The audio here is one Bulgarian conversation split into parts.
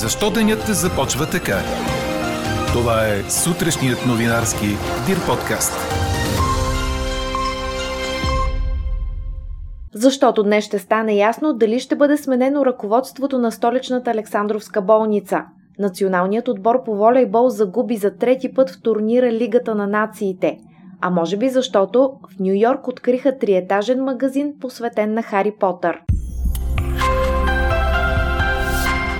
Защо денят започва така? Това е сутрешният новинарски Дир подкаст. Защото днес ще стане ясно дали ще бъде сменено ръководството на столичната Александровска болница. Националният отбор по волейбол загуби за трети път в турнира Лигата на нациите. А може би защото в Нью Йорк откриха триетажен магазин, посветен на Хари Потър.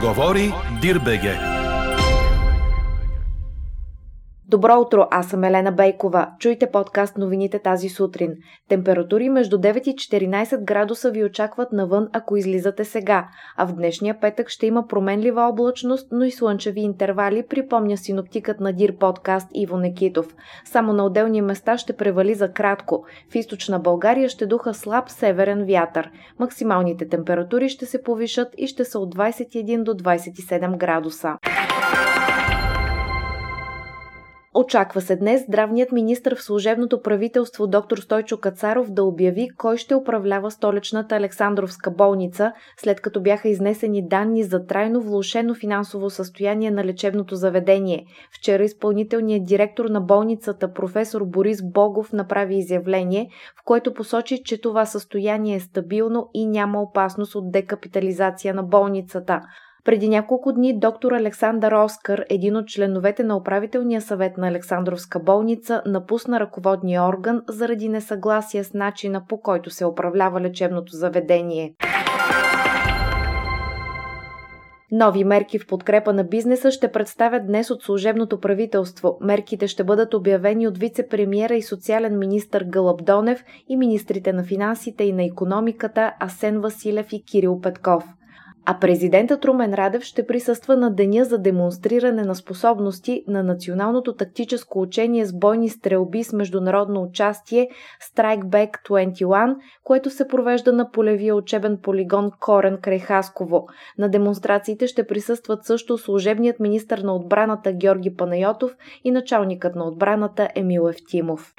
Говори Дирбеге. Добро утро, аз съм Елена Бейкова. Чуйте подкаст новините тази сутрин. Температури между 9 и 14 градуса ви очакват навън, ако излизате сега, а в днешния петък ще има променлива облачност, но и слънчеви интервали, припомня синоптикът на Дир подкаст Иво Некитов. Само на отделни места ще превали за кратко. В източна България ще духа слаб северен вятър. Максималните температури ще се повишат и ще са от 21 до 27 градуса. Очаква се днес здравният министр в служебното правителство доктор Стойчо Кацаров да обяви кой ще управлява столичната Александровска болница, след като бяха изнесени данни за трайно влушено финансово състояние на лечебното заведение. Вчера изпълнителният директор на болницата професор Борис Богов направи изявление, в което посочи, че това състояние е стабилно и няма опасност от декапитализация на болницата. Преди няколко дни доктор Александър Оскар, един от членовете на управителния съвет на Александровска болница, напусна ръководния орган заради несъгласие с начина по който се управлява лечебното заведение. Нови мерки в подкрепа на бизнеса ще представят днес от служебното правителство. Мерките ще бъдат обявени от вице-премьера и социален министр Гълъб Донев и министрите на финансите и на економиката Асен Василев и Кирил Петков а президентът Румен Радев ще присъства на деня за демонстриране на способности на националното тактическо учение с бойни стрелби с международно участие Strike Back 21, което се провежда на полевия учебен полигон Корен край Хасково. На демонстрациите ще присъстват също служебният министр на отбраната Георги Панайотов и началникът на отбраната Емил Евтимов.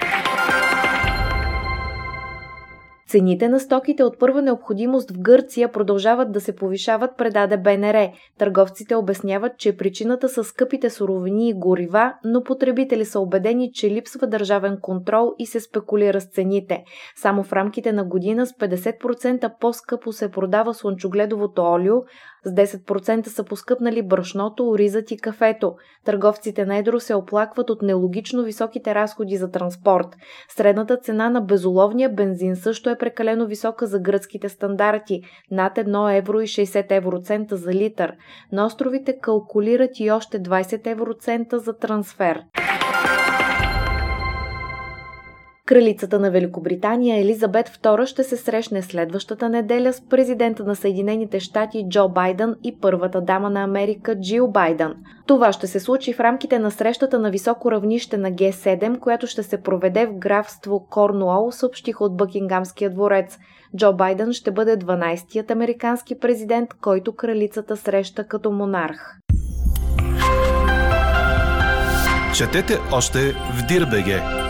Цените на стоките от първа необходимост в Гърция продължават да се повишават, предаде БНР. Търговците обясняват, че причината са скъпите суровини и горива, но потребители са убедени, че липсва държавен контрол и се спекулира с цените. Само в рамките на година с 50% по-скъпо се продава слънчогледовото олио, с 10% са поскъпнали брашното, оризът и кафето. Търговците на едро се оплакват от нелогично високите разходи за транспорт. Средната цена на безоловния бензин също е прекалено висока за гръцките стандарти – над 1 евро и 60 евроцента за литър. На островите калкулират и още 20 евроцента за трансфер. Кралицата на Великобритания Елизабет II ще се срещне следващата неделя с президента на Съединените щати Джо Байден и първата дама на Америка Джил Байден. Това ще се случи в рамките на срещата на високо равнище на Г7, която ще се проведе в графство Корнуол, съобщиха от Бъкингамския дворец. Джо Байден ще бъде 12-тият американски президент, който кралицата среща като монарх. Четете още в Дирбеге!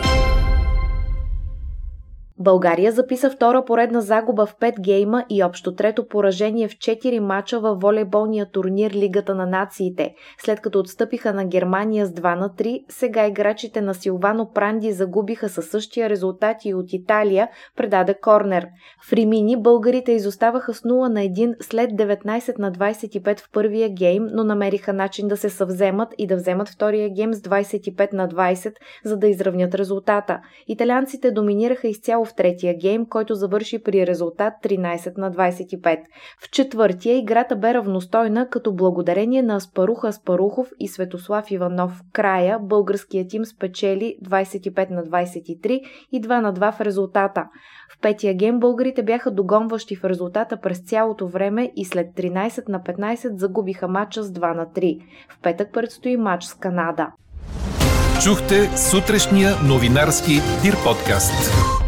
България записа втора поредна загуба в 5 гейма и общо трето поражение в 4 мача във волейболния турнир Лигата на нациите. След като отстъпиха на Германия с 2 на 3, сега играчите на Силвано Пранди загубиха със същия резултат и от Италия, предаде Корнер. В Римини българите изоставаха с 0 на 1 след 19 на 25 в първия гейм, но намериха начин да се съвземат и да вземат втория гейм с 25 на 20, за да изравнят резултата. Италианците доминираха изцяло в третия гейм, който завърши при резултат 13 на 25. В четвъртия играта бе равностойна, като благодарение на Аспаруха Аспарухов и Светослав Иванов. Края българският тим спечели 25 на 23 и 2 на 2 в резултата. В петия гейм българите бяха догонващи в резултата през цялото време и след 13 на 15 загубиха матча с 2 на 3. В петък предстои матч с Канада. Чухте сутрешния новинарски Дир подкаст.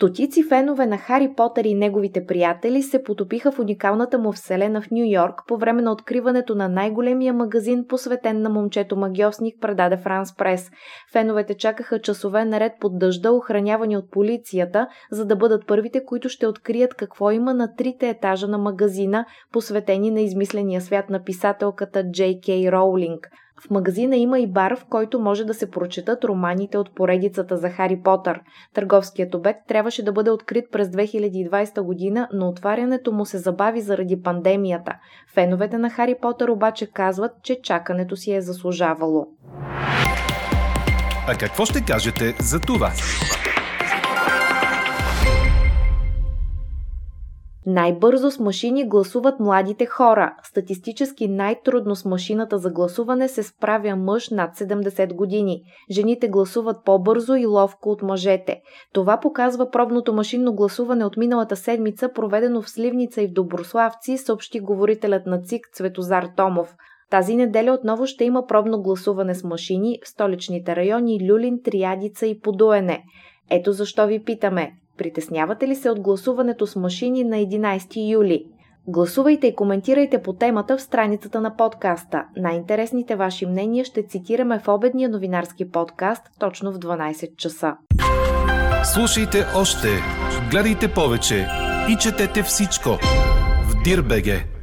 Стотици фенове на Хари Потър и неговите приятели се потопиха в уникалната му вселена в Нью Йорк по време на откриването на най-големия магазин, посветен на момчето магиосник, предаде Франс Прес. Феновете чакаха часове наред под дъжда, охранявани от полицията, за да бъдат първите, които ще открият какво има на трите етажа на магазина, посветени на измисления свят на писателката Джей Кей Роулинг. В магазина има и бар, в който може да се прочетат романите от поредицата за Хари Потър. Търговският обект трябваше да бъде открит през 2020 година, но отварянето му се забави заради пандемията. Феновете на Хари Потър обаче казват, че чакането си е заслужавало. А какво ще кажете за това? Най-бързо с машини гласуват младите хора. Статистически най-трудно с машината за гласуване се справя мъж над 70 години. Жените гласуват по-бързо и ловко от мъжете. Това показва пробното машинно гласуване от миналата седмица, проведено в Сливница и в Доброславци, съобщи говорителят на ЦИК Цветозар Томов. Тази неделя отново ще има пробно гласуване с машини в столичните райони Люлин, Триадица и Подуене. Ето защо ви питаме. Притеснявате ли се от гласуването с машини на 11 юли? Гласувайте и коментирайте по темата в страницата на подкаста. Най-интересните ваши мнения ще цитираме в обедния новинарски подкаст точно в 12 часа. Слушайте още, гледайте повече и четете всичко в Дирбеге.